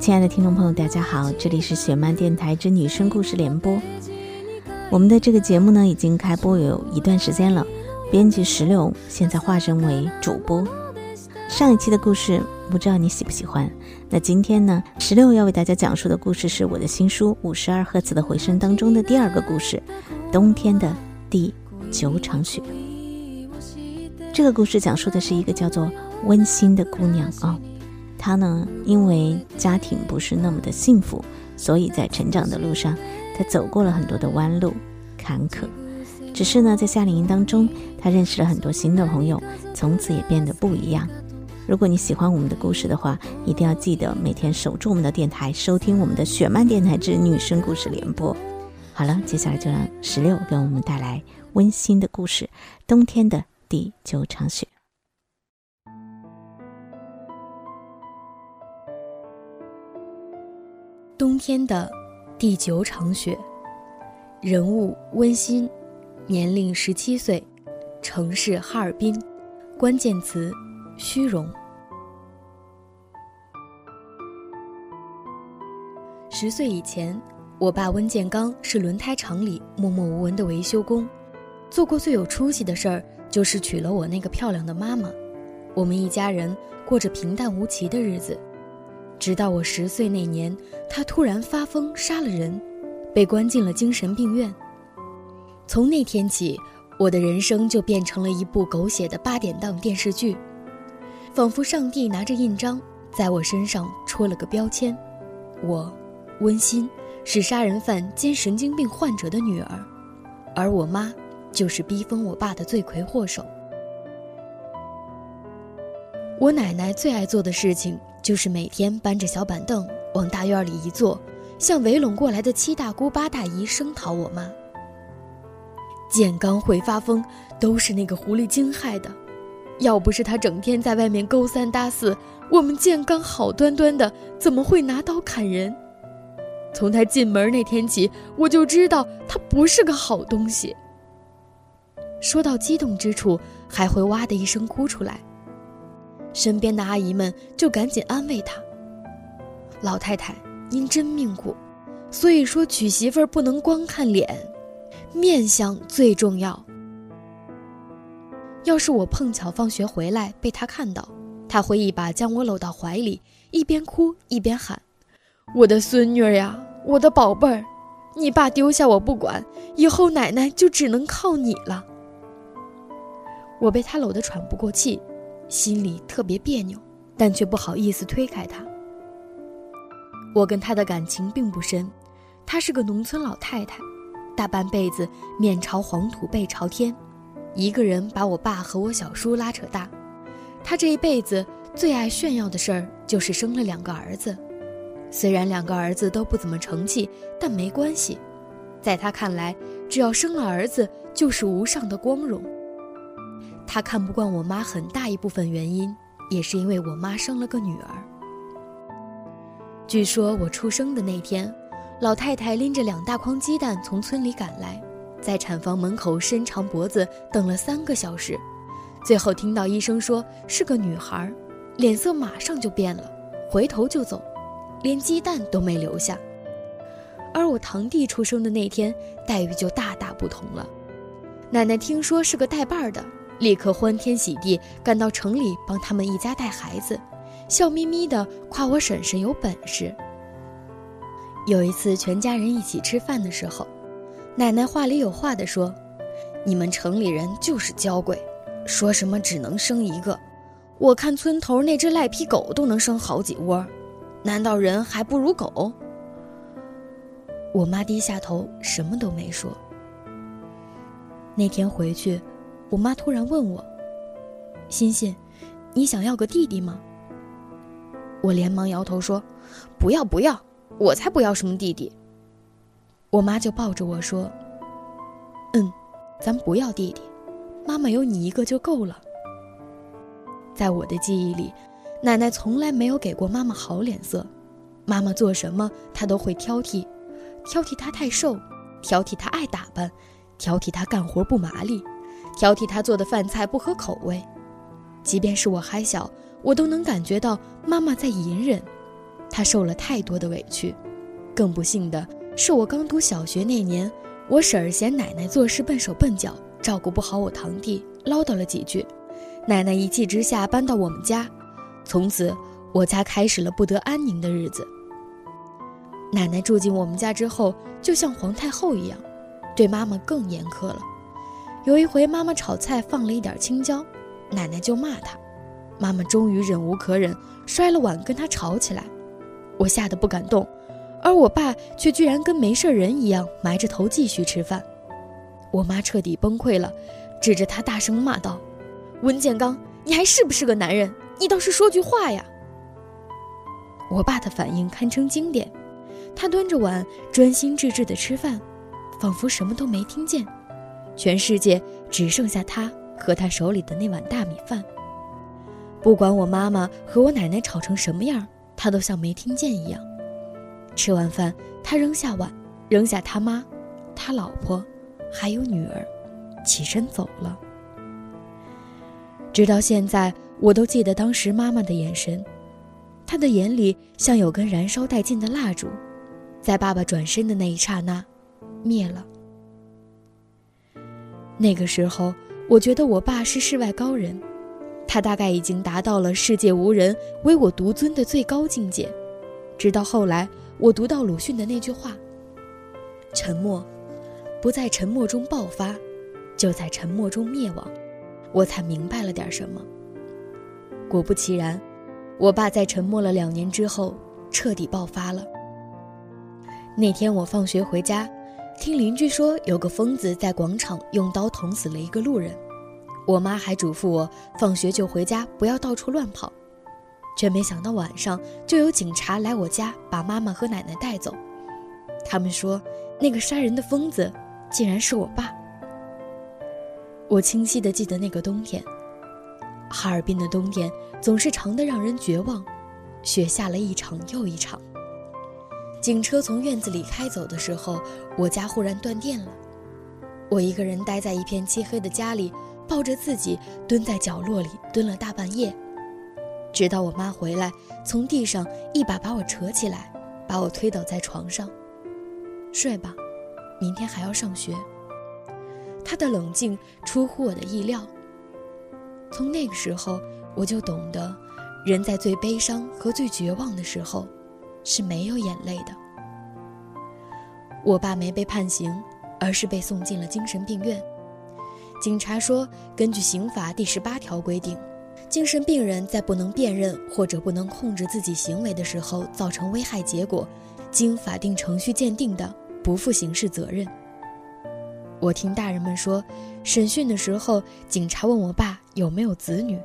亲爱的听众朋友，大家好，这里是雪漫电台之女生故事联播。我们的这个节目呢，已经开播有一段时间了。编辑石榴现在化身为主播。上一期的故事，不知道你喜不喜欢？那今天呢，石榴要为大家讲述的故事是我的新书《五十二赫兹的回声》当中的第二个故事——冬天的第九场雪。这个故事讲述的是一个叫做温馨的姑娘啊。他呢，因为家庭不是那么的幸福，所以在成长的路上，他走过了很多的弯路、坎坷。只是呢，在夏令营当中，他认识了很多新的朋友，从此也变得不一样。如果你喜欢我们的故事的话，一定要记得每天守住我们的电台，收听我们的雪漫电台之女生故事联播。好了，接下来就让石榴给我们带来温馨的故事《冬天的第九场雪》。冬天的第九场雪，人物温馨，年龄十七岁，城市哈尔滨，关键词虚荣。十岁以前，我爸温建刚是轮胎厂里默默无闻的维修工，做过最有出息的事儿就是娶了我那个漂亮的妈妈，我们一家人过着平淡无奇的日子。直到我十岁那年，他突然发疯杀了人，被关进了精神病院。从那天起，我的人生就变成了一部狗血的八点档电视剧，仿佛上帝拿着印章在我身上戳了个标签：我，温馨，是杀人犯兼神经病患者的女儿，而我妈，就是逼疯我爸的罪魁祸首。我奶奶最爱做的事情。就是每天搬着小板凳往大院里一坐，向围拢过来的七大姑八大姨声讨我妈。建刚会发疯，都是那个狐狸精害的。要不是他整天在外面勾三搭四，我们建刚好端端的怎么会拿刀砍人？从他进门那天起，我就知道他不是个好东西。说到激动之处，还会哇的一声哭出来。身边的阿姨们就赶紧安慰她：“老太太，您真命苦，所以说娶媳妇儿不能光看脸，面相最重要。要是我碰巧放学回来被他看到，他会一把将我搂到怀里，一边哭一边喊：‘我的孙女儿呀，我的宝贝儿，你爸丢下我不管，以后奶奶就只能靠你了。’我被他搂得喘不过气。”心里特别别扭，但却不好意思推开他。我跟他的感情并不深，她是个农村老太太，大半辈子面朝黄土背朝天，一个人把我爸和我小叔拉扯大。她这一辈子最爱炫耀的事儿就是生了两个儿子，虽然两个儿子都不怎么成器，但没关系，在她看来，只要生了儿子就是无上的光荣。他看不惯我妈，很大一部分原因也是因为我妈生了个女儿。据说我出生的那天，老太太拎着两大筐鸡蛋从村里赶来，在产房门口伸长脖子等了三个小时，最后听到医生说是个女孩，脸色马上就变了，回头就走，连鸡蛋都没留下。而我堂弟出生的那天，待遇就大大不同了，奶奶听说是个带把儿的。立刻欢天喜地赶到城里帮他们一家带孩子，笑眯眯地夸我婶婶有本事。有一次全家人一起吃饭的时候，奶奶话里有话地说：“你们城里人就是娇贵，说什么只能生一个，我看村头那只赖皮狗都能生好几窝，难道人还不如狗？”我妈低下头什么都没说。那天回去。我妈突然问我：“欣欣，你想要个弟弟吗？”我连忙摇头说：“不要不要，我才不要什么弟弟。”我妈就抱着我说：“嗯，咱不要弟弟，妈妈有你一个就够了。”在我的记忆里，奶奶从来没有给过妈妈好脸色，妈妈做什么她都会挑剔，挑剔她太瘦，挑剔她爱打扮，挑剔她干活不麻利。挑剔他做的饭菜不合口味，即便是我还小，我都能感觉到妈妈在隐忍。她受了太多的委屈。更不幸的是，我刚读小学那年，我婶儿嫌奶奶做事笨手笨脚，照顾不好我堂弟，唠叨了几句，奶奶一气之下搬到我们家，从此我家开始了不得安宁的日子。奶奶住进我们家之后，就像皇太后一样，对妈妈更严苛了。有一回，妈妈炒菜放了一点青椒，奶奶就骂她。妈妈终于忍无可忍，摔了碗跟她吵起来。我吓得不敢动，而我爸却居然跟没事人一样埋着头继续吃饭。我妈彻底崩溃了，指着他大声骂道：“温建刚，你还是不是个男人？你倒是说句话呀！”我爸的反应堪称经典。他端着碗专心致志地吃饭，仿佛什么都没听见。全世界只剩下他和他手里的那碗大米饭。不管我妈妈和我奶奶吵成什么样，他都像没听见一样。吃完饭，他扔下碗，扔下他妈、他老婆，还有女儿，起身走了。直到现在，我都记得当时妈妈的眼神，她的眼里像有根燃烧殆尽的蜡烛。在爸爸转身的那一刹那，灭了。那个时候，我觉得我爸是世外高人，他大概已经达到了世界无人、唯我独尊的最高境界。直到后来，我读到鲁迅的那句话：“沉默，不在沉默中爆发，就在沉默中灭亡。”我才明白了点什么。果不其然，我爸在沉默了两年之后，彻底爆发了。那天我放学回家，听邻居说有个疯子在广场用刀捅死了一个路人。我妈还嘱咐我放学就回家，不要到处乱跑。却没想到晚上就有警察来我家，把妈妈和奶奶带走。他们说那个杀人的疯子竟然是我爸。我清晰地记得那个冬天，哈尔滨的冬天总是长的让人绝望，雪下了一场又一场。警车从院子里开走的时候，我家忽然断电了。我一个人待在一片漆黑的家里，抱着自己蹲在角落里蹲了大半夜，直到我妈回来，从地上一把把我扯起来，把我推倒在床上，睡吧，明天还要上学。她的冷静出乎我的意料。从那个时候，我就懂得，人在最悲伤和最绝望的时候。是没有眼泪的。我爸没被判刑，而是被送进了精神病院。警察说，根据刑法第十八条规定，精神病人在不能辨认或者不能控制自己行为的时候造成危害结果，经法定程序鉴定的，不负刑事责任。我听大人们说，审讯的时候，警察问我爸有没有子女，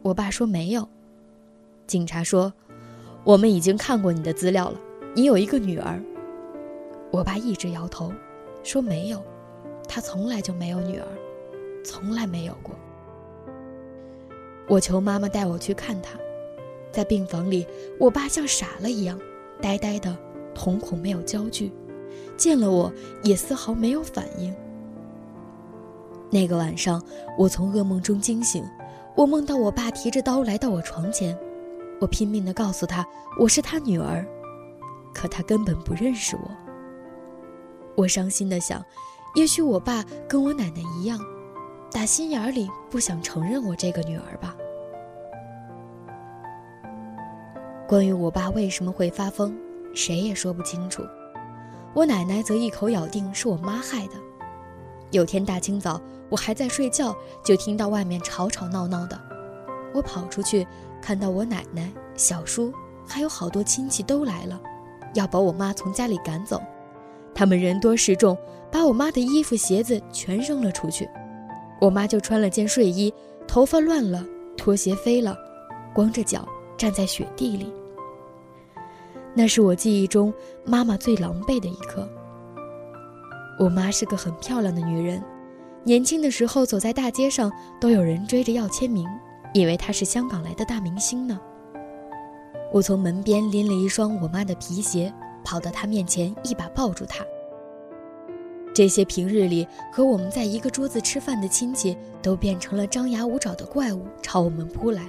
我爸说没有。警察说。我们已经看过你的资料了，你有一个女儿。我爸一直摇头，说没有，他从来就没有女儿，从来没有过。我求妈妈带我去看他，在病房里，我爸像傻了一样，呆呆的，瞳孔没有焦距，见了我也丝毫没有反应。那个晚上，我从噩梦中惊醒，我梦到我爸提着刀来到我床前。我拼命地告诉他我是他女儿，可他根本不认识我。我伤心地想，也许我爸跟我奶奶一样，打心眼里不想承认我这个女儿吧。关于我爸为什么会发疯，谁也说不清楚。我奶奶则一口咬定是我妈害的。有天大清早，我还在睡觉，就听到外面吵吵闹闹的，我跑出去。看到我奶奶、小叔，还有好多亲戚都来了，要把我妈从家里赶走。他们人多势众，把我妈的衣服、鞋子全扔了出去。我妈就穿了件睡衣，头发乱了，拖鞋飞了，光着脚站在雪地里。那是我记忆中妈妈最狼狈的一刻。我妈是个很漂亮的女人，年轻的时候走在大街上都有人追着要签名。以为他是香港来的大明星呢。我从门边拎了一双我妈的皮鞋，跑到她面前，一把抱住她。这些平日里和我们在一个桌子吃饭的亲戚，都变成了张牙舞爪的怪物，朝我们扑来。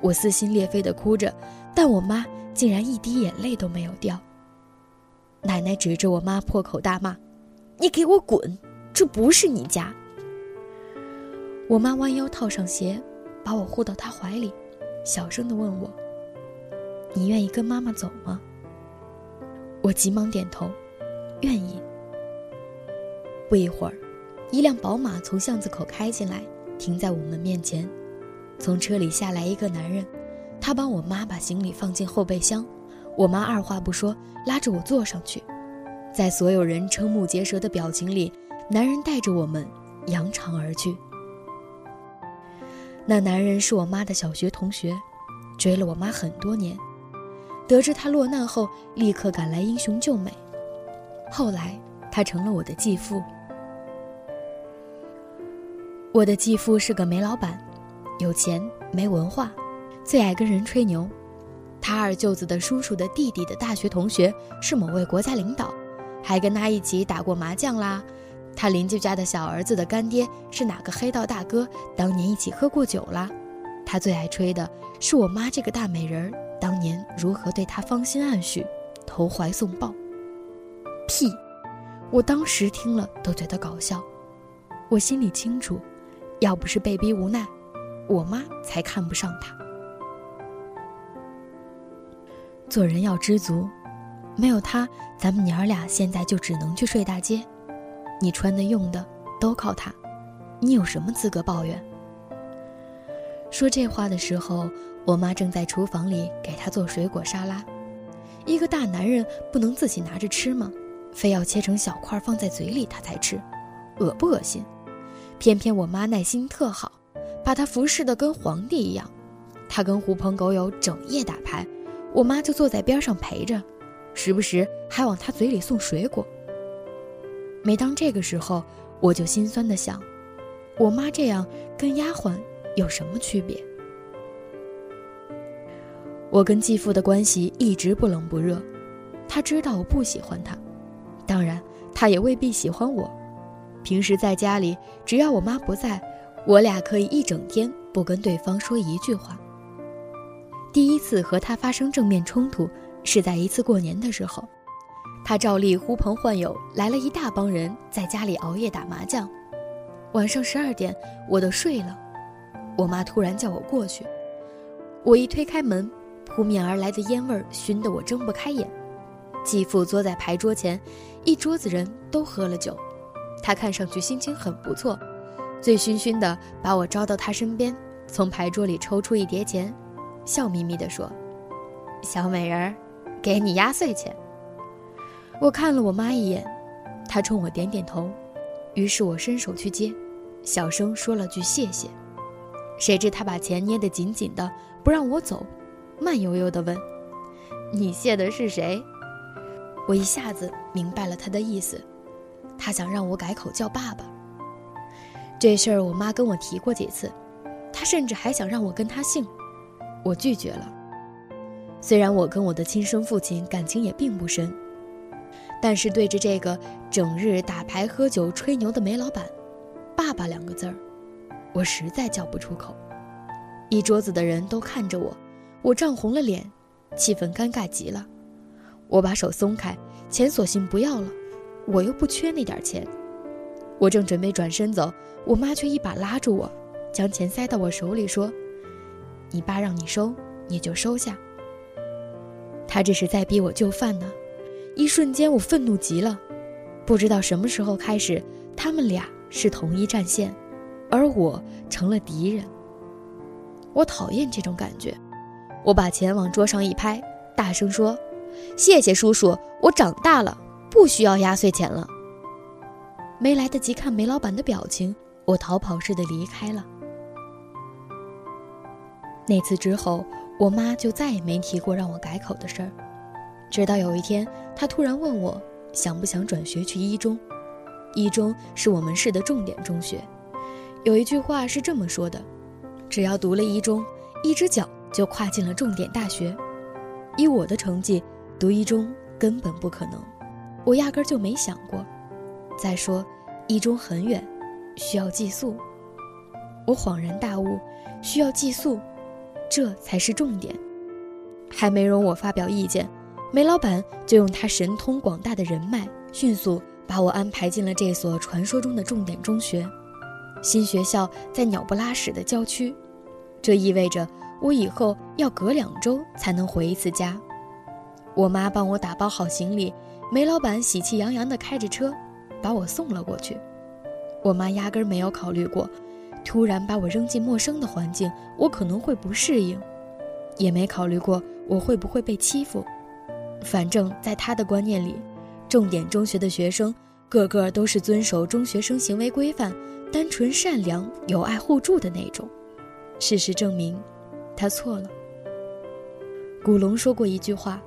我撕心裂肺地哭着，但我妈竟然一滴眼泪都没有掉。奶奶指着我妈破口大骂：“你给我滚！这不是你家！”我妈弯腰套上鞋，把我护到他怀里，小声地问我：“你愿意跟妈妈走吗？”我急忙点头，愿意。不一会儿，一辆宝马从巷子口开进来，停在我们面前。从车里下来一个男人，他帮我妈把行李放进后备箱。我妈二话不说，拉着我坐上去。在所有人瞠目结舌的表情里，男人带着我们扬长而去。那男人是我妈的小学同学，追了我妈很多年。得知她落难后，立刻赶来英雄救美。后来，他成了我的继父。我的继父是个煤老板，有钱没文化，最爱跟人吹牛。他二舅子的叔叔的弟弟的大学同学是某位国家领导，还跟他一起打过麻将啦。他邻居家的小儿子的干爹是哪个黑道大哥，当年一起喝过酒啦。他最爱吹的是我妈这个大美人儿。当年如何对他芳心暗许，投怀送抱？屁！我当时听了都觉得搞笑。我心里清楚，要不是被逼无奈，我妈才看不上他。做人要知足，没有他，咱们娘儿俩现在就只能去睡大街。你穿的用的都靠他，你有什么资格抱怨？说这话的时候。我妈正在厨房里给他做水果沙拉，一个大男人不能自己拿着吃吗？非要切成小块放在嘴里他才吃，恶不恶心？偏偏我妈耐心特好，把他服侍的跟皇帝一样。他跟狐朋狗友整夜打牌，我妈就坐在边上陪着，时不时还往他嘴里送水果。每当这个时候，我就心酸的想，我妈这样跟丫鬟有什么区别？我跟继父的关系一直不冷不热，他知道我不喜欢他，当然他也未必喜欢我。平时在家里，只要我妈不在，我俩可以一整天不跟对方说一句话。第一次和他发生正面冲突是在一次过年的时候，他照例呼朋唤友来了一大帮人，在家里熬夜打麻将。晚上十二点，我都睡了，我妈突然叫我过去，我一推开门。扑面而来的烟味儿熏得我睁不开眼。继父坐在牌桌前，一桌子人都喝了酒，他看上去心情很不错，醉醺醺的把我招到他身边，从牌桌里抽出一叠钱，笑眯眯地说：“小美人儿，给你压岁钱。”我看了我妈一眼，她冲我点点头，于是我伸手去接，小声说了句谢谢。谁知她把钱捏得紧紧的，不让我走。慢悠悠地问：“你谢的是谁？”我一下子明白了他的意思，他想让我改口叫爸爸。这事儿我妈跟我提过几次，她甚至还想让我跟她姓，我拒绝了。虽然我跟我的亲生父亲感情也并不深，但是对着这个整日打牌喝酒吹牛的煤老板，“爸爸”两个字儿，我实在叫不出口。一桌子的人都看着我。我涨红了脸，气氛尴尬极了。我把手松开，钱索性不要了，我又不缺那点钱。我正准备转身走，我妈却一把拉住我，将钱塞到我手里，说：“你爸让你收，你就收下。”他这是在逼我就范呢。一瞬间，我愤怒极了。不知道什么时候开始，他们俩是同一战线，而我成了敌人。我讨厌这种感觉。我把钱往桌上一拍，大声说：“谢谢叔叔，我长大了，不需要压岁钱了。”没来得及看煤老板的表情，我逃跑似的离开了。那次之后，我妈就再也没提过让我改口的事儿。直到有一天，他突然问我想不想转学去一中。一中是我们市的重点中学，有一句话是这么说的：“只要读了一中，一只脚。”就跨进了重点大学，以我的成绩，读一中根本不可能，我压根就没想过。再说，一中很远，需要寄宿。我恍然大悟，需要寄宿，这才是重点。还没容我发表意见，梅老板就用他神通广大的人脉，迅速把我安排进了这所传说中的重点中学。新学校在鸟不拉屎的郊区，这意味着我以后要隔两周才能回一次家。我妈帮我打包好行李，梅老板喜气洋洋地开着车把我送了过去。我妈压根没有考虑过，突然把我扔进陌生的环境，我可能会不适应，也没考虑过我会不会被欺负。反正，在他的观念里，重点中学的学生个个都是遵守中学生行为规范、单纯善良、友爱互助的那种。事实证明，他错了。古龙说过一句话。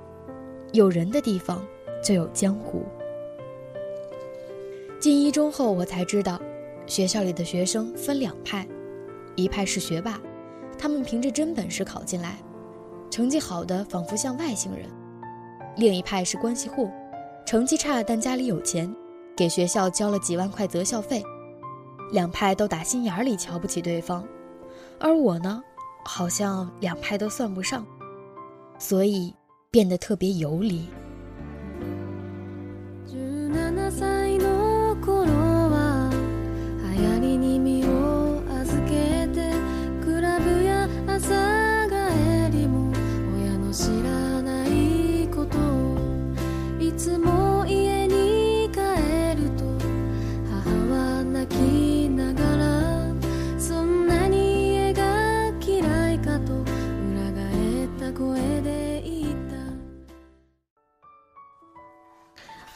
有人的地方就有江湖。进一中后，我才知道，学校里的学生分两派，一派是学霸，他们凭着真本事考进来，成绩好的仿佛像外星人；另一派是关系户，成绩差但家里有钱，给学校交了几万块择校费。两派都打心眼里瞧不起对方，而我呢，好像两派都算不上，所以。变得特别游离。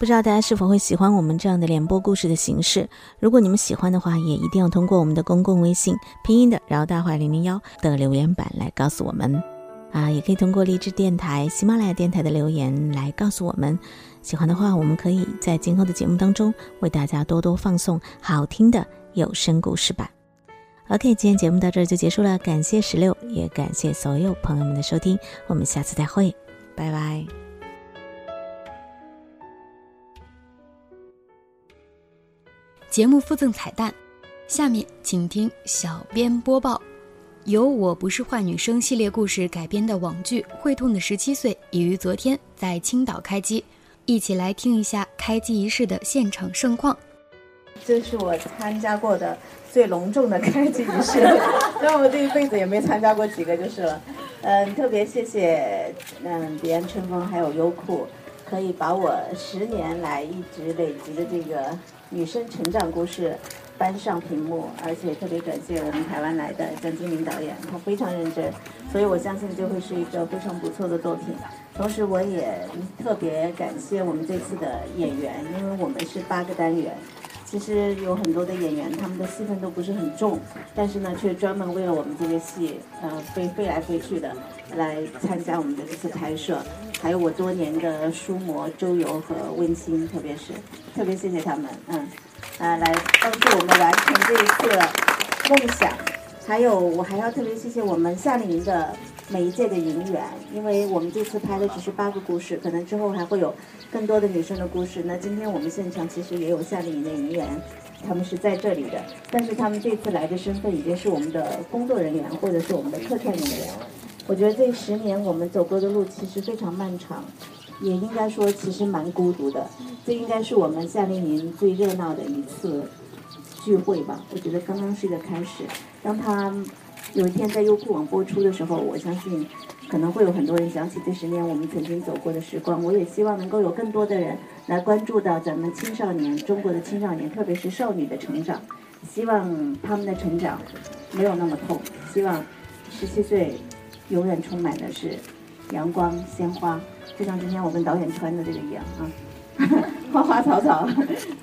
不知道大家是否会喜欢我们这样的联播故事的形式？如果你们喜欢的话，也一定要通过我们的公共微信拼音的“饶大话零零幺”的留言板来告诉我们。啊，也可以通过荔枝电台、喜马拉雅电台的留言来告诉我们。喜欢的话，我们可以在今后的节目当中为大家多多放送好听的有声故事版。OK，今天节目到这儿就结束了，感谢十六，也感谢所有朋友们的收听，我们下次再会，拜拜。节目附赠彩蛋，下面请听小编播报：由《我不是坏女生》系列故事改编的网剧《会痛的十七岁》已于昨天在青岛开机，一起来听一下开机仪式的现场盛况。这是我参加过的最隆重的开机仪式，那我这一辈子也没参加过几个就是了。嗯，特别谢谢嗯彼岸春风还有优酷，可以把我十年来一直累积的这个。女生成长故事搬上屏幕，而且特别感谢我们台湾来的张金明导演，他非常认真，所以我相信就会是一个非常不错的作品。同时，我也特别感谢我们这次的演员，因为我们是八个单元，其实有很多的演员他们的戏份都不是很重，但是呢，却专门为了我们这个戏，呃，飞飞来飞去的来参加我们的这次拍摄。还有我多年的书模周游和温馨，特别是特别谢谢他们，嗯，啊，来帮助我们完成这一次梦想。还有我还要特别谢谢我们夏令营的每一届的营员，因为我们这次拍的只是八个故事，可能之后还会有更多的女生的故事。那今天我们现场其实也有夏令营的营员，他们是在这里的，但是他们这次来的身份已经是我们的工作人员或者是我们的客串演员。我觉得这十年我们走过的路其实非常漫长，也应该说其实蛮孤独的。这应该是我们夏令营最热闹的一次聚会吧。我觉得刚刚是一个开始。当他有一天在优酷网播出的时候，我相信可能会有很多人想起这十年我们曾经走过的时光。我也希望能够有更多的人来关注到咱们青少年、中国的青少年，特别是少女的成长。希望他们的成长没有那么痛。希望十七岁。永远充满的是阳光鲜花，就像今天我跟导演穿的这个一样啊，花花草草。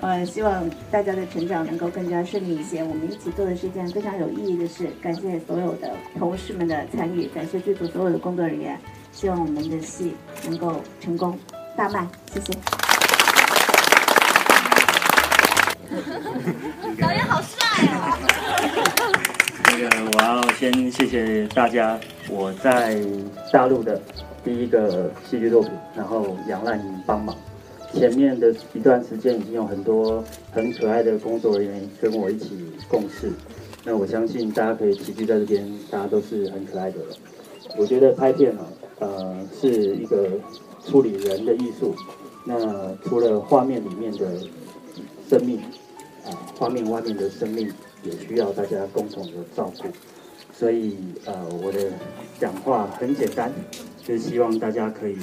呃，希望大家的成长能够更加顺利一些。我们一起做的是一件非常有意义的事。感谢所有的同事们的参与，感谢剧组所有的工作人员。希望我们的戏能够成功大卖。谢谢。导演好帅啊！那个我要先谢谢大家。我在大陆的第一个戏剧作品，然后杨澜莹帮忙。前面的一段时间已经有很多很可爱的工作人员跟我一起共事。那我相信大家可以齐聚在这边，大家都是很可爱的人。我觉得拍片啊，呃是一个处理人的艺术。那除了画面里面的生命，啊，画面外面的生命也需要大家共同的照顾。所以呃，我的讲话很简单，就是希望大家可以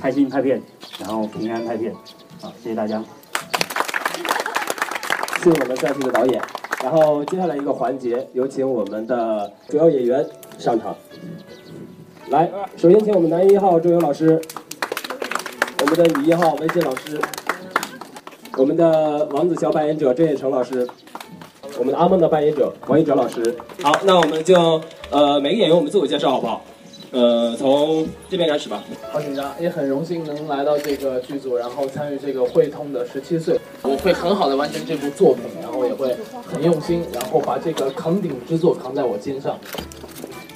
开心拍片，然后平安拍片。好，谢谢大家。谢谢我们帅气的导演。然后接下来一个环节，有请我们的主要演员上场。来，首先请我们男一号周游老师，我们的女一号文心老师，我们的王子乔扮演者郑业成老师，我们的阿梦的扮演者王一哲老师。好，那我们就呃每个演员我们自我介绍好不好？呃，从这边开始吧。好紧张，也很荣幸能来到这个剧组，然后参与这个汇通的十七岁。我会很好的完成这部作品，然后也会很用心，然后把这个扛鼎之作扛在我肩上。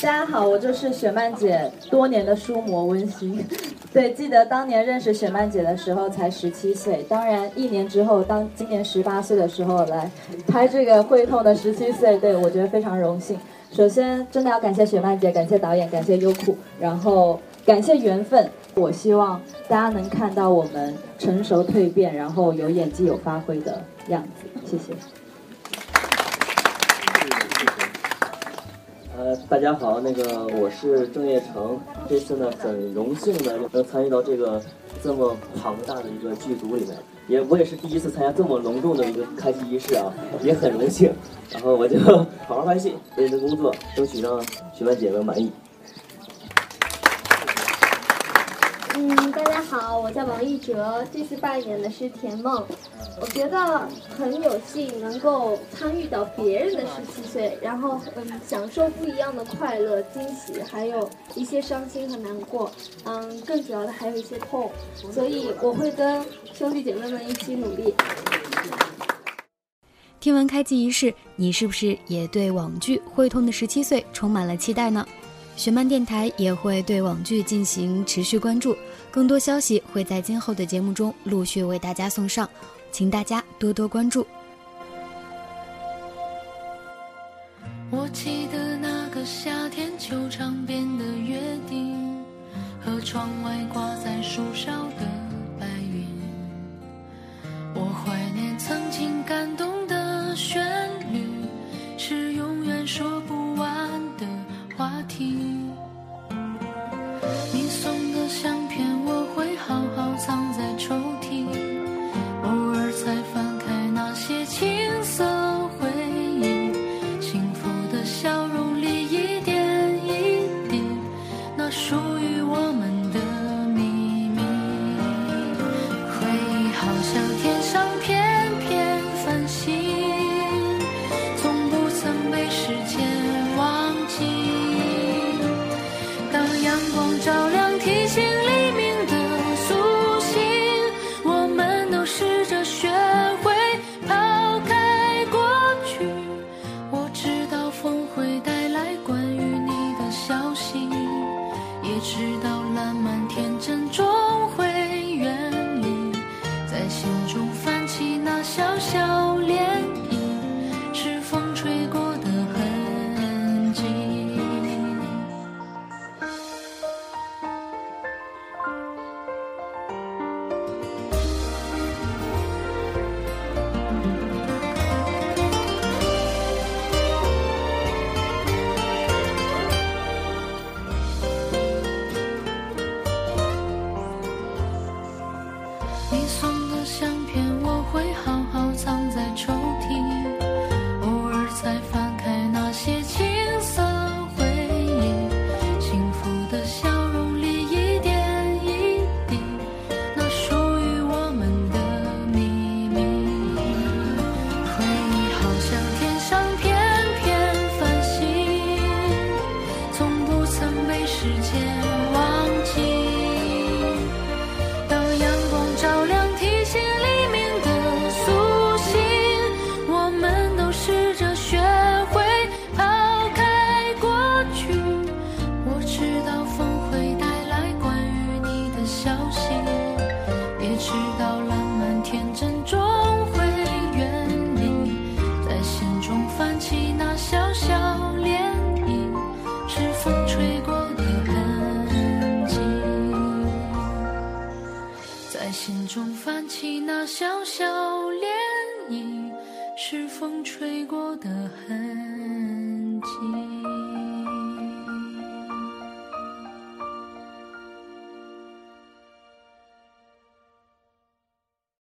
大家好，我就是雪漫姐多年的书魔温馨。对，记得当年认识雪漫姐的时候才十七岁，当然一年之后，当今年十八岁的时候来拍这个会痛的十七岁，对我觉得非常荣幸。首先，真的要感谢雪漫姐，感谢导演，感谢优酷，然后感谢缘分。我希望大家能看到我们成熟蜕变，然后有演技、有发挥的样子。谢谢。呃，大家好，那个我是郑业成，这次呢很荣幸的能参与到这个这么庞大的一个剧组里面，也我也是第一次参加这么隆重的一个开机仪式啊，也很荣幸。然后我就 好好拍戏，认真工作，争取让学曼姐们满意。嗯，大家好，我叫王一哲，这次扮演的是田梦。我觉得很有幸能够参与到别人的十七岁，然后嗯，享受不一样的快乐、惊喜，还有一些伤心和难过，嗯，更主要的还有一些痛，所以我会跟兄弟姐妹们一起努力。听完开机仪式，你是不是也对网剧《会痛的十七岁》充满了期待呢？学漫电台也会对网剧进行持续关注，更多消息会在今后的节目中陆续为大家送上，请大家多多关注。